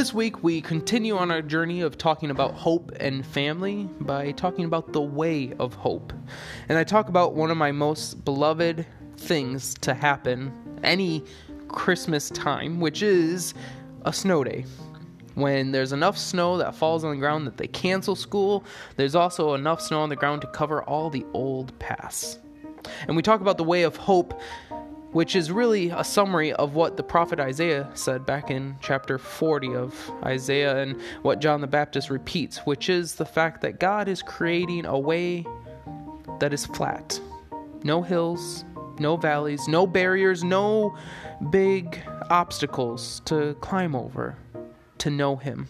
this week, we continue on our journey of talking about hope and family by talking about the way of hope. And I talk about one of my most beloved things to happen any Christmas time, which is a snow day. When there's enough snow that falls on the ground that they cancel school, there's also enough snow on the ground to cover all the old paths. And we talk about the way of hope which is really a summary of what the prophet Isaiah said back in chapter 40 of Isaiah and what John the Baptist repeats, which is the fact that God is creating a way that is flat. No hills, no valleys, no barriers, no big obstacles to climb over to know Him.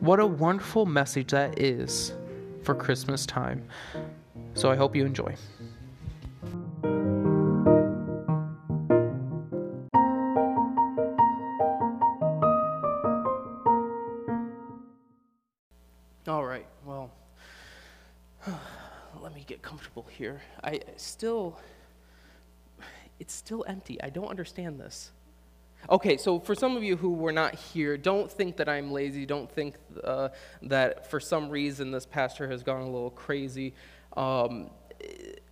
What a wonderful message that is for Christmas time. So I hope you enjoy. Here. I still, it's still empty. I don't understand this. Okay, so for some of you who were not here, don't think that I'm lazy. Don't think uh, that for some reason this pastor has gone a little crazy. Um, it,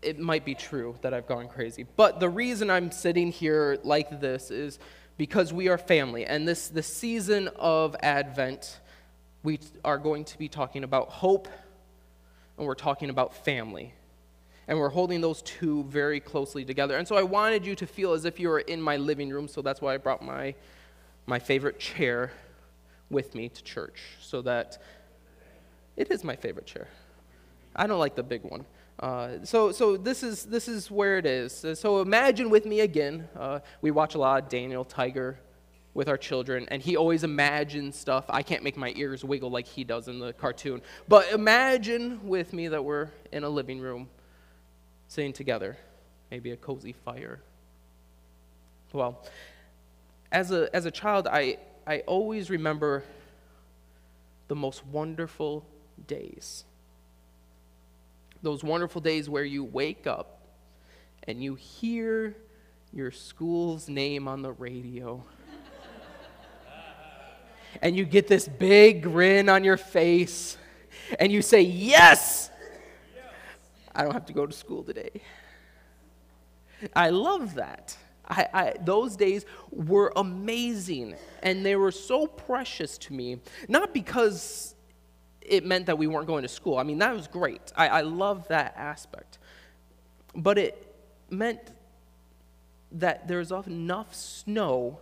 it might be true that I've gone crazy. But the reason I'm sitting here like this is because we are family. And this, this season of Advent, we are going to be talking about hope and we're talking about family and we're holding those two very closely together. And so I wanted you to feel as if you were in my living room, so that's why I brought my, my favorite chair with me to church, so that it is my favorite chair. I don't like the big one. Uh, so, so this is this is where it is. So imagine with me again. Uh, we watch a lot of Daniel Tiger with our children, and he always imagines stuff. I can't make my ears wiggle like he does in the cartoon, but imagine with me that we're in a living room sitting together, maybe a cozy fire. Well, as a, as a child, I, I always remember the most wonderful days. Those wonderful days where you wake up and you hear your school's name on the radio. and you get this big grin on your face and you say, Yes! I don't have to go to school today. I love that. I, I, those days were amazing and they were so precious to me, not because it meant that we weren't going to school. I mean, that was great. I, I love that aspect. But it meant that there's enough snow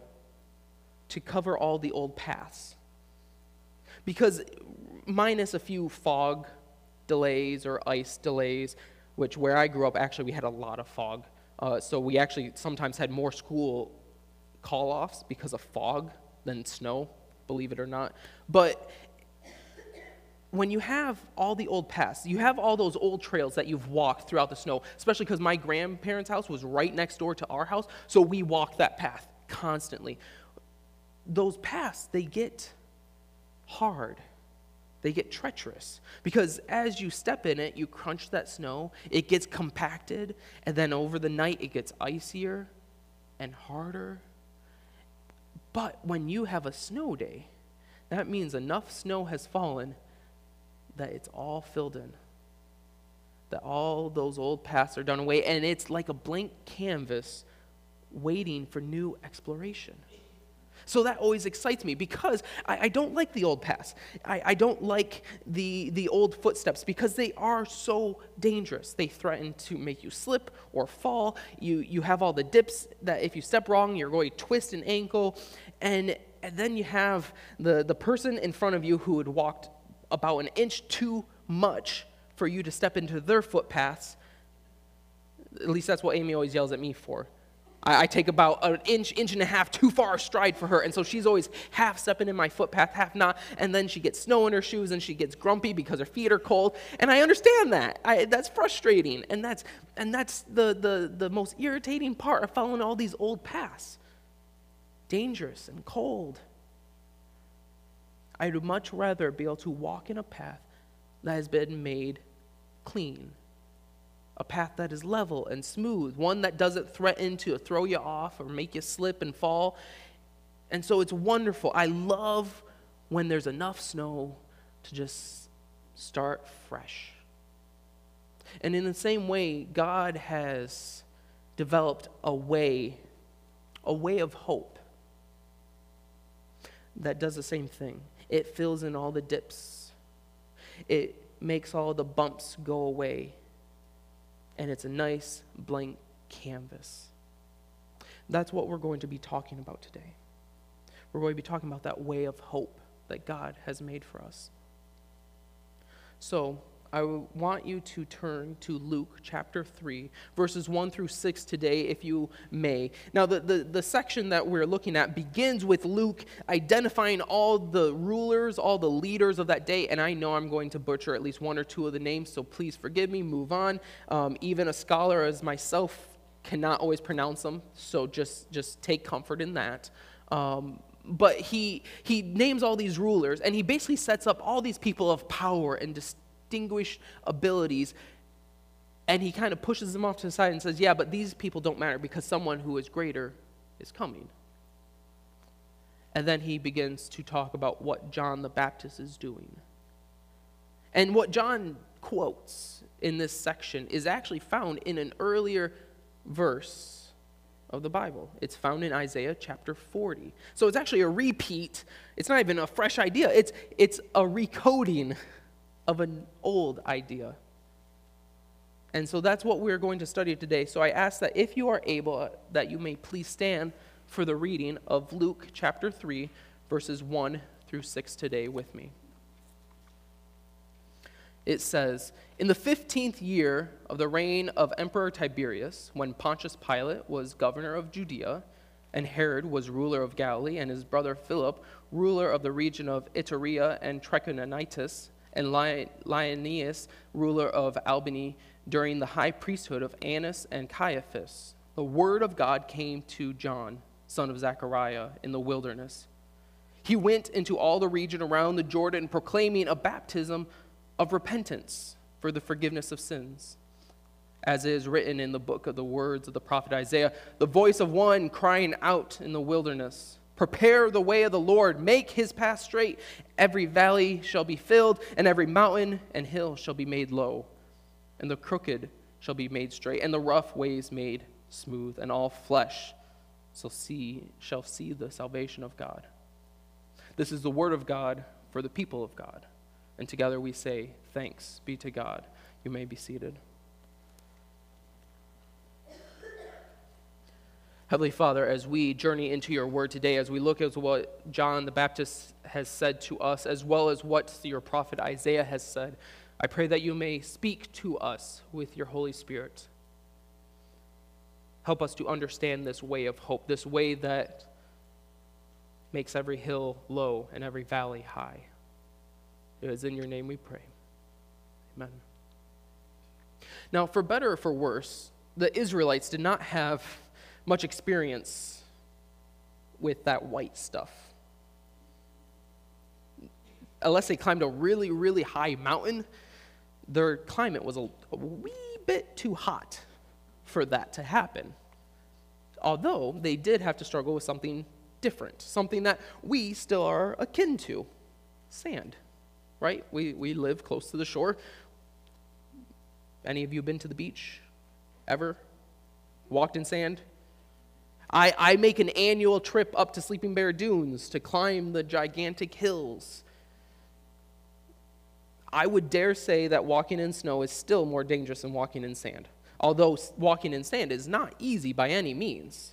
to cover all the old paths. Because, minus a few fog delays or ice delays, which where I grew up, actually, we had a lot of fog. Uh, so we actually sometimes had more school call offs because of fog than snow, believe it or not. But when you have all the old paths, you have all those old trails that you've walked throughout the snow, especially because my grandparents' house was right next door to our house, so we walked that path constantly. Those paths, they get hard they get treacherous because as you step in it, you crunch that snow, it gets compacted, and then over the night, it gets icier and harder. But when you have a snow day, that means enough snow has fallen that it's all filled in. That all those old paths are done away, and it's like a blank canvas waiting for new exploration. So that always excites me because I, I don't like the old paths. I, I don't like the, the old footsteps because they are so dangerous. They threaten to make you slip or fall. You, you have all the dips that if you step wrong, you're going to twist an ankle. And, and then you have the, the person in front of you who had walked about an inch too much for you to step into their footpaths. At least that's what Amy always yells at me for. I, I, take about an inch, inch and a half too far stride for her. And so she's always half stepping in my footpath, half not. And then she gets snow in her shoes and she gets grumpy because her feet are cold. And I understand that. I, that's frustrating. And that's, and that's the, the, the most irritating part of following all these old paths dangerous and cold. I'd much rather be able to walk in a path that has been made clean a path that is level and smooth, one that doesn't threaten to throw you off or make you slip and fall. And so it's wonderful. I love when there's enough snow to just start fresh. And in the same way, God has developed a way, a way of hope that does the same thing. It fills in all the dips, it makes all the bumps go away, and it's a nice blank canvas. That's what we're going to be talking about today. We're going to be talking about that way of hope that God has made for us. So, I want you to turn to Luke chapter 3, verses 1 through 6 today, if you may. Now, the, the, the, section that we're looking at begins with Luke identifying all the rulers, all the leaders of that day, and I know I'm going to butcher at least one or two of the names, so please forgive me, move on. Um, even a scholar as myself cannot always pronounce them, so just, just take comfort in that. Um, but he, he names all these rulers, and he basically sets up all these people of power and distinguished abilities, and he kind of pushes them off to the side and says, Yeah, but these people don't matter because someone who is greater is coming. And then he begins to talk about what John the Baptist is doing. And what John quotes in this section is actually found in an earlier verse of the Bible. It's found in Isaiah chapter 40. So it's actually a repeat. It's not even a fresh idea, it's, it's a recoding of an old idea. And so that's what we're going to study today. So I ask that if you are able, that you may please stand for the reading of Luke chapter 3, verses 1 through 6 today with me it says, In the 15th year of the reign of Emperor Tiberius, when Pontius Pilate was governor of Judea, and Herod was ruler of Galilee, and his brother Philip, ruler of the region of Iturea and Trachonitis, and Lysanias, ruler of Abilene, during the high priesthood of Annas and Caiaphas, the word of God came to John, son of Zechariah, in the wilderness. He went into all the region around the Jordan, proclaiming a baptism of repentance for the forgiveness of sins. As is written in the book of the words of the prophet Isaiah, the voice of one crying out in the wilderness Prepare the way of the Lord, make his path straight. Every valley shall be filled, and every mountain and hill shall be made low, and the crooked shall be made straight, and the rough ways made smooth, and all flesh shall see, shall see the salvation of God. This is the word of God for the people of God. And together we say, Thanks be to God. You may be seated. Heavenly Father, as we journey into your word today, as we look at what John the Baptist has said to us, as well as what your prophet Isaiah has said, I pray that you may speak to us with your Holy Spirit. Help us to understand this way of hope, this way that makes every hill low and every valley high. It is in your name we pray. Amen. Now, for better or for worse, the Israelites did not have much experience with that white stuff. Unless they climbed a really, really high mountain, their climate was a, a wee bit too hot for that to happen. Although they did have to struggle with something different, something that we still are akin to sand right? We, we live close to the shore. Any of you been to the beach ever? Walked in sand? I, I make an annual trip up to Sleeping Bear Dunes to climb the gigantic hills. I would dare say that walking in snow is still more dangerous than walking in sand, although walking in sand is not easy by any means.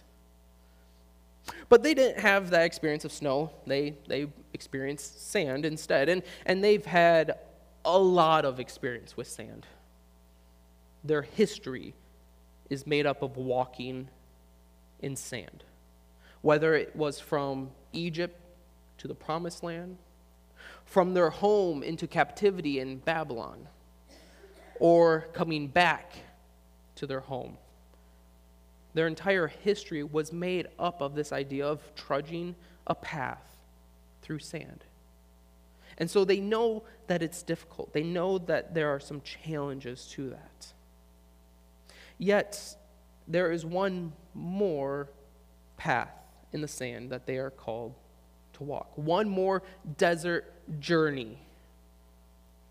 But they didn't have that experience of snow. They, they experienced sand instead. And, and they've had a lot of experience with sand. Their history is made up of walking in sand. Whether it was from Egypt to the promised land, from their home into captivity in Babylon, or coming back to their home. Their entire history was made up of this idea of trudging a path through sand. And so they know that it's difficult. They know that there are some challenges to that. Yet, there is one more path in the sand that they are called to walk. One more desert journey.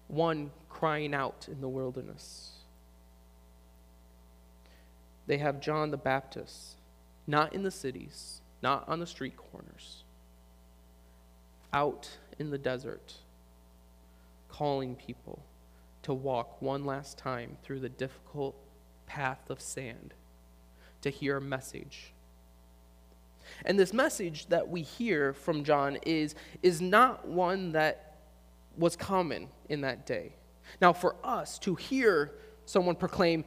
One crying out in the wilderness. They have John the Baptist, not in the cities, not on the street corners, out in the desert, calling people to walk one last time through the difficult path of sand to hear a message. And this message that we hear from John is, is not one that was common in that day. Now, for us to hear someone proclaim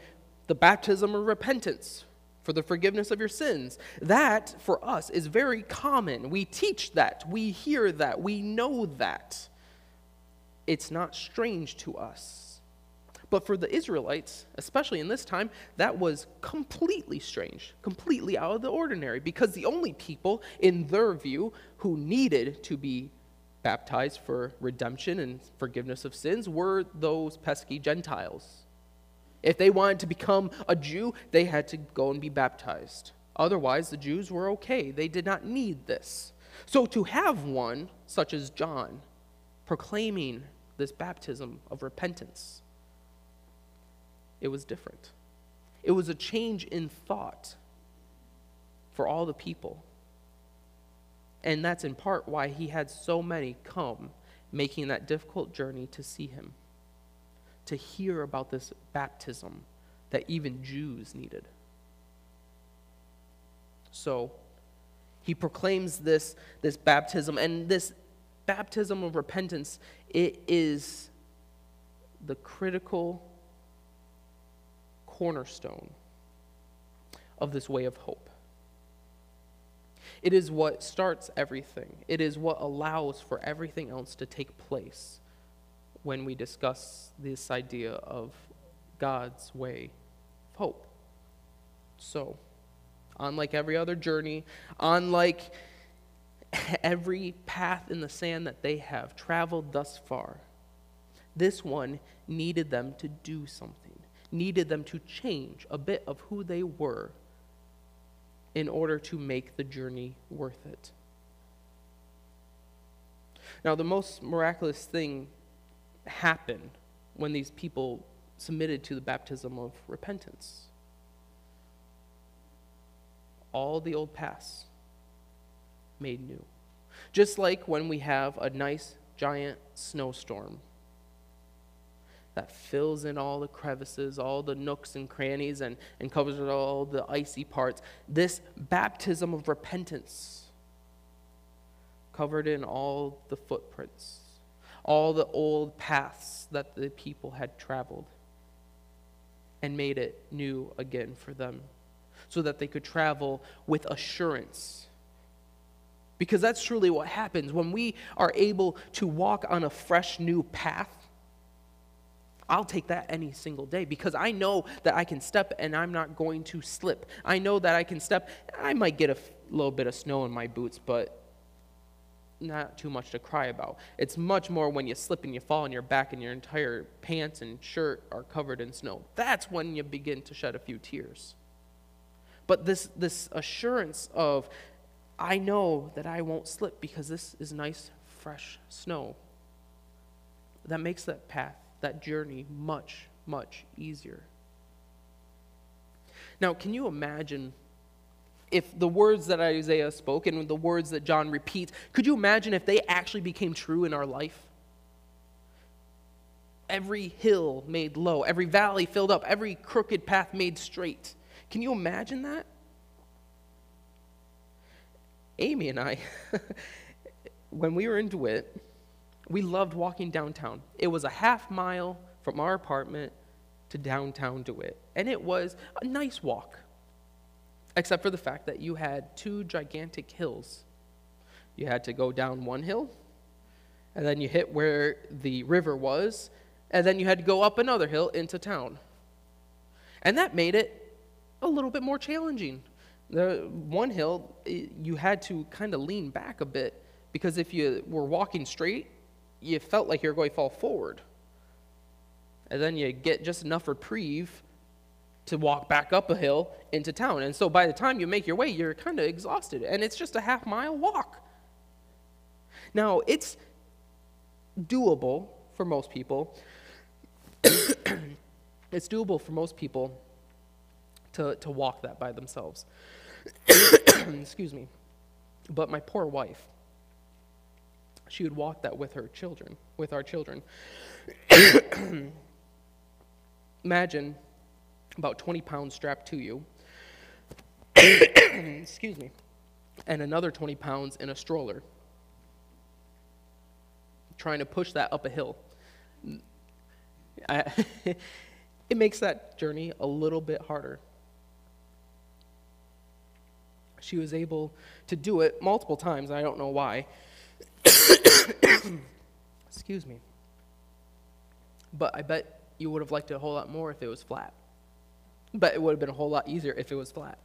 the baptism of repentance for the forgiveness of your sins, that for us is very common. We teach that, we hear that, we know that. It's not strange to us. But for the Israelites, especially in this time, that was completely strange, completely out of the ordinary, because the only people, in their view, who needed to be baptized for redemption and forgiveness of sins were those pesky Gentiles. If they wanted to become a Jew, they had to go and be baptized. Otherwise, the Jews were okay. They did not need this. So to have one, such as John, proclaiming this baptism of repentance, it was different. It was a change in thought for all the people. And that's in part why he had so many come, making that difficult journey to see him to hear about this baptism that even Jews needed. So he proclaims this, this baptism, and this baptism of repentance, it is the critical cornerstone of this way of hope. It is what starts everything. It is what allows for everything else to take place when we discuss this idea of God's way of hope. So, unlike every other journey, unlike every path in the sand that they have traveled thus far, this one needed them to do something, needed them to change a bit of who they were in order to make the journey worth it. Now, the most miraculous thing happened when these people submitted to the baptism of repentance. All the old paths made new. Just like when we have a nice giant snowstorm that fills in all the crevices, all the nooks and crannies, and, and covers all the icy parts. This baptism of repentance covered in all the footprints all the old paths that the people had traveled and made it new again for them so that they could travel with assurance. Because that's truly what happens when we are able to walk on a fresh new path. I'll take that any single day because I know that I can step and I'm not going to slip. I know that I can step. I might get a f- little bit of snow in my boots, but not too much to cry about. It's much more when you slip and you fall on your back and your entire pants and shirt are covered in snow. That's when you begin to shed a few tears. But this, this assurance of, I know that I won't slip because this is nice, fresh snow, that makes that path, that journey, much, much easier. Now, can you imagine if the words that Isaiah spoke and the words that John repeats, could you imagine if they actually became true in our life? Every hill made low, every valley filled up, every crooked path made straight. Can you imagine that? Amy and I, when we were in DeWitt, we loved walking downtown. It was a half mile from our apartment to downtown DeWitt, and it was a nice walk except for the fact that you had two gigantic hills. You had to go down one hill, and then you hit where the river was, and then you had to go up another hill into town. And that made it a little bit more challenging. The one hill, eh, you had to kind of lean back a bit because if you were walking straight, you felt like you were going to fall forward. And then you get just enough reprieve to walk back up a hill into town. And so by the time you make your way, you're kind of exhausted, and it's just a half mile walk. Now, it's doable for most people. it's doable for most people to, to walk that by themselves. Excuse me. But my poor wife, she would walk that with her children, with our children. Imagine about 20 pounds strapped to you. Excuse me. And another 20 pounds in a stroller. Trying to push that up a hill. I, it makes that journey a little bit harder. She was able to do it multiple times. I don't know why. Excuse me. But I bet you would have liked it a whole lot more if it was flat. But it would have been a whole lot easier if it was flat.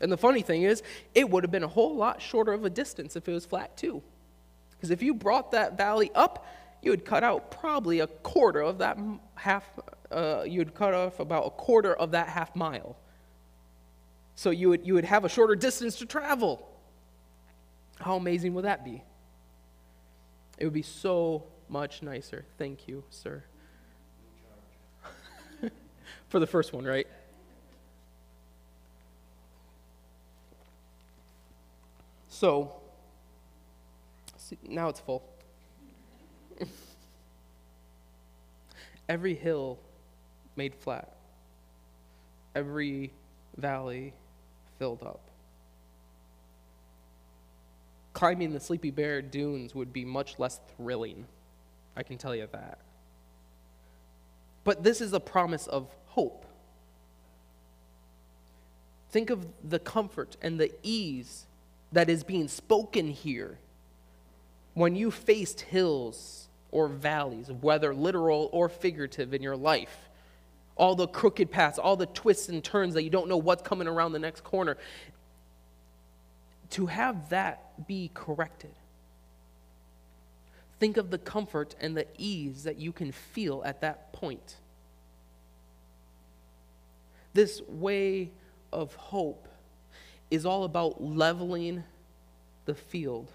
And the funny thing is, it would have been a whole lot shorter of a distance if it was flat too. Because if you brought that valley up, you would cut out probably a quarter of that half, uh, you would cut off about a quarter of that half mile. So you would, you would have a shorter distance to travel. How amazing would that be? It would be so much nicer. Thank you, sir. For the first one, right? So, see, now it's full. every hill made flat, every valley filled up. Climbing the Sleepy Bear dunes would be much less thrilling, I can tell you that. But this is a promise of hope. Think of the comfort and the ease that is being spoken here when you faced hills or valleys, whether literal or figurative in your life. All the crooked paths, all the twists and turns that you don't know what's coming around the next corner. To have that be corrected. Think of the comfort and the ease that you can feel at that point. This way of hope is all about leveling the field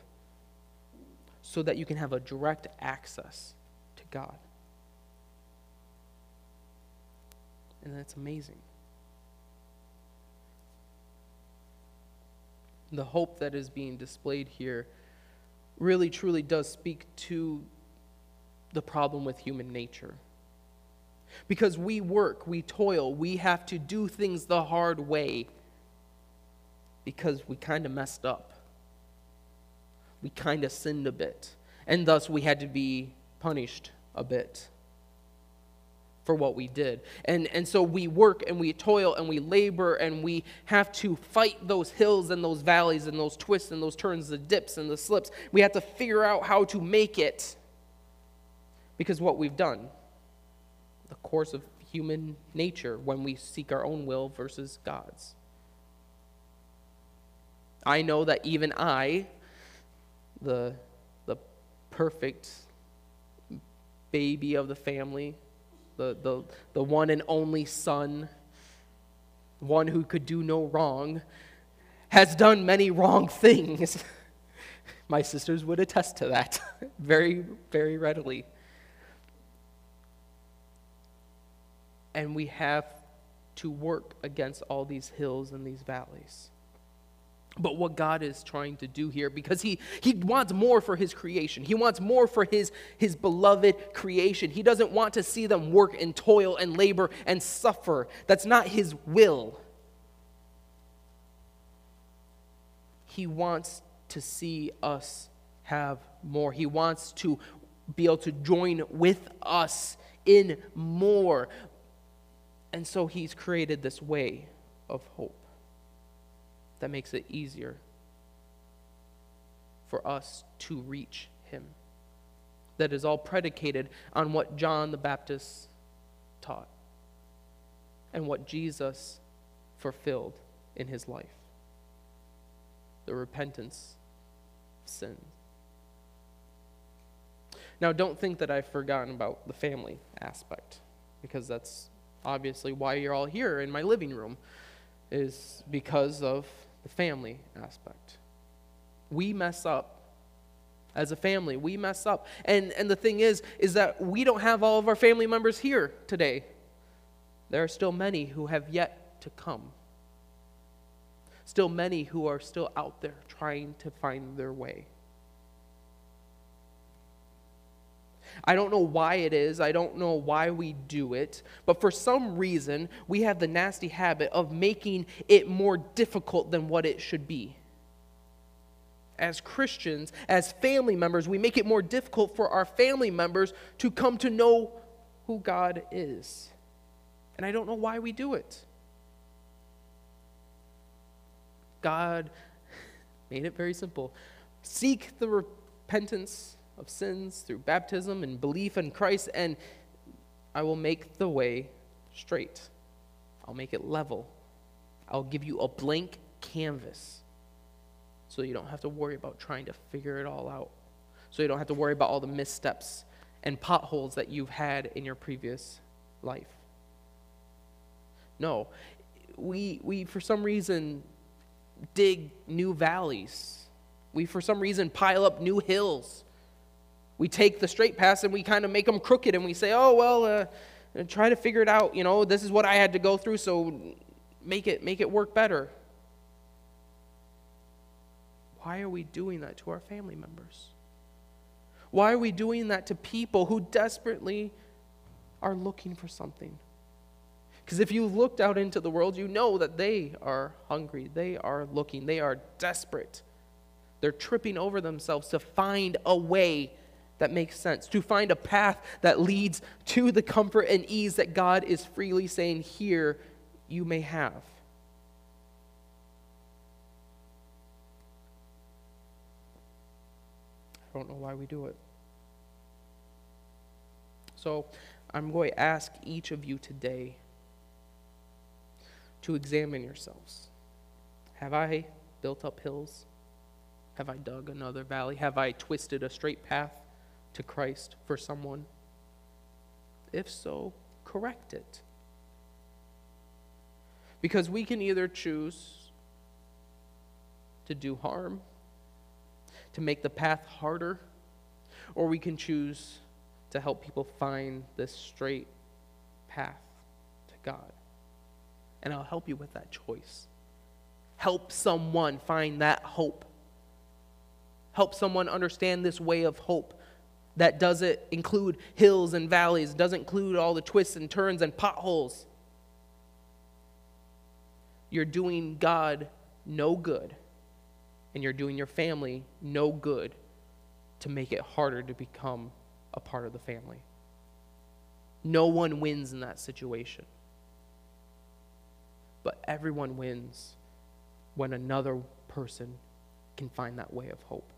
so that you can have a direct access to God. And that's amazing. The hope that is being displayed here really truly does speak to the problem with human nature. Because we work, we toil, we have to do things the hard way because we kind of messed up. We kind of sinned a bit. And thus we had to be punished a bit for what we did. And, and so we work and we toil and we labor and we have to fight those hills and those valleys and those twists and those turns, the dips and the slips. We have to figure out how to make it because what we've done, the course of human nature when we seek our own will versus God's. I know that even I, the, the perfect baby of the family, the, the, the one and only son, one who could do no wrong, has done many wrong things. My sisters would attest to that very, very readily. And we have to work against all these hills and these valleys but what God is trying to do here because he, he wants more for his creation. He wants more for his, his beloved creation. He doesn't want to see them work and toil and labor and suffer. That's not his will. He wants to see us have more. He wants to be able to join with us in more. And so he's created this way of hope that makes it easier for us to reach him. That is all predicated on what John the Baptist taught and what Jesus fulfilled in his life the repentance of sin. Now, don't think that I've forgotten about the family aspect, because that's obviously why you're all here in my living room is because of the family aspect. We mess up. As a family, we mess up. And, and the thing is, is that we don't have all of our family members here today. There are still many who have yet to come. Still many who are still out there trying to find their way. I don't know why it is. I don't know why we do it. But for some reason, we have the nasty habit of making it more difficult than what it should be. As Christians, as family members, we make it more difficult for our family members to come to know who God is. And I don't know why we do it. God made it very simple. Seek the repentance of sins through baptism and belief in Christ, and I will make the way straight. I'll make it level. I'll give you a blank canvas so you don't have to worry about trying to figure it all out. So you don't have to worry about all the missteps and potholes that you've had in your previous life. No, we, we for some reason dig new valleys. We, for some reason, pile up new hills. We take the straight paths and we kind of make them crooked and we say, oh, well, uh, try to figure it out. You know, this is what I had to go through, so make it, make it work better. Why are we doing that to our family members? Why are we doing that to people who desperately are looking for something? Because if you looked out into the world, you know that they are hungry, they are looking, they are desperate. They're tripping over themselves to find a way that makes sense, to find a path that leads to the comfort and ease that God is freely saying, Here you may have. I don't know why we do it. So I'm going to ask each of you today to examine yourselves. Have I built up hills? Have I dug another valley? Have I twisted a straight path to Christ for someone? If so, correct it. Because we can either choose to do harm, to make the path harder, or we can choose to help people find this straight path to God and I'll help you with that choice. Help someone find that hope. Help someone understand this way of hope that doesn't include hills and valleys, doesn't include all the twists and turns and potholes. You're doing God no good, and you're doing your family no good to make it harder to become a part of the family. No one wins in that situation. But everyone wins when another person can find that way of hope.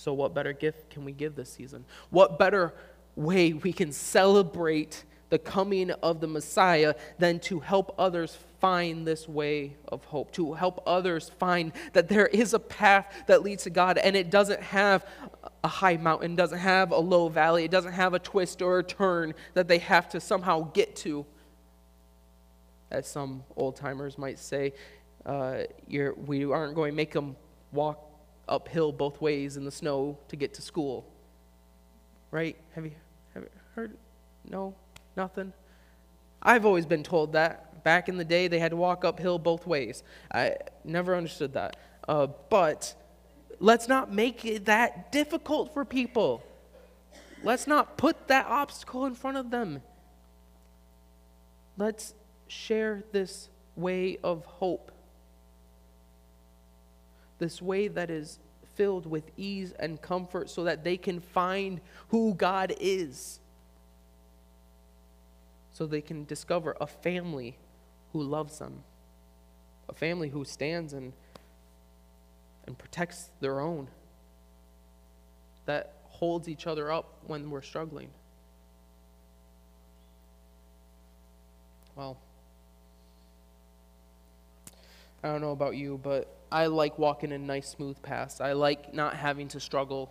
So, what better gift can we give this season? What better way we can celebrate the coming of the Messiah than to help others find this way of hope, to help others find that there is a path that leads to God and it doesn't have a high mountain, doesn't have a low valley, it doesn't have a twist or a turn that they have to somehow get to as some old timers might say. Uh, we aren't going to make them walk uphill both ways in the snow to get to school. Right? Have you, have you heard? No? Nothing? I've always been told that. Back in the day, they had to walk uphill both ways. I never understood that. Uh, but let's not make it that difficult for people. Let's not put that obstacle in front of them. Let's share this way of hope, this way that is filled with ease and comfort so that they can find who God is, so they can discover a family who loves them, a family who stands and, and protects their own, that holds each other up when we're struggling. Well, I don't know about you, but I like walking in nice, smooth paths. I like not having to struggle,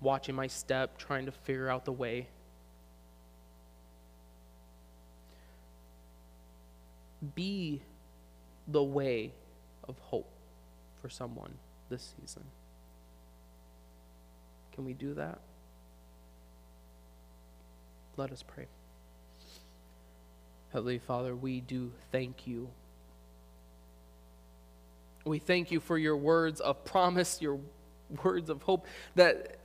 watching my step, trying to figure out the way. Be the way of hope for someone this season. Can we do that? Let us pray. Heavenly Father, we do thank you we thank you for your words of promise, your words of hope, that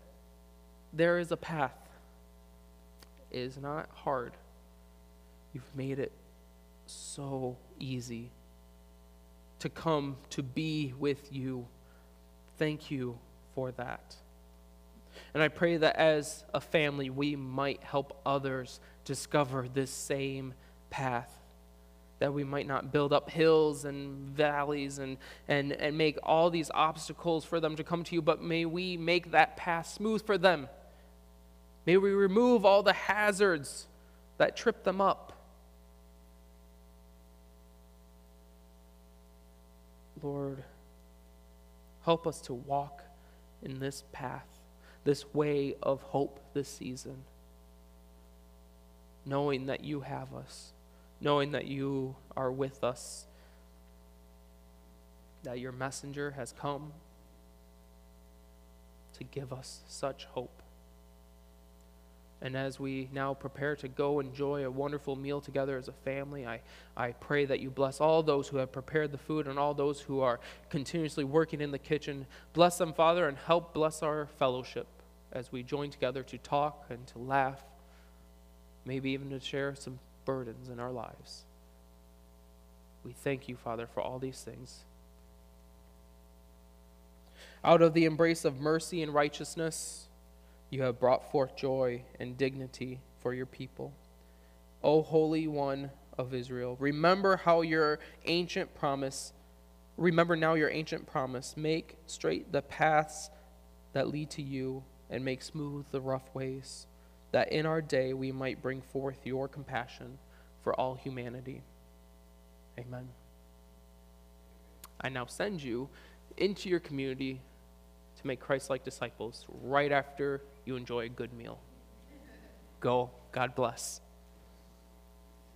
there is a path. It is not hard. You've made it so easy to come to be with you. Thank you for that. And I pray that as a family, we might help others discover this same path. That we might not build up hills and valleys and, and, and make all these obstacles for them to come to you, but may we make that path smooth for them. May we remove all the hazards that trip them up. Lord, help us to walk in this path this way of hope this season, knowing that you have us, knowing that you are with us, that your messenger has come to give us such hope. And as we now prepare to go enjoy a wonderful meal together as a family, I, I pray that you bless all those who have prepared the food and all those who are continuously working in the kitchen. Bless them, Father, and help bless our fellowship as we join together to talk and to laugh, maybe even to share some burdens in our lives. We thank you, Father, for all these things. Out of the embrace of mercy and righteousness, you have brought forth joy and dignity for your people. O Holy One of Israel, remember how your ancient promise, remember now your ancient promise, make straight the paths that lead to you and make smooth the rough ways, that in our day we might bring forth your compassion for all humanity. Amen. I now send you into your community to make Christ like disciples right after you enjoy a good meal. Go. God bless.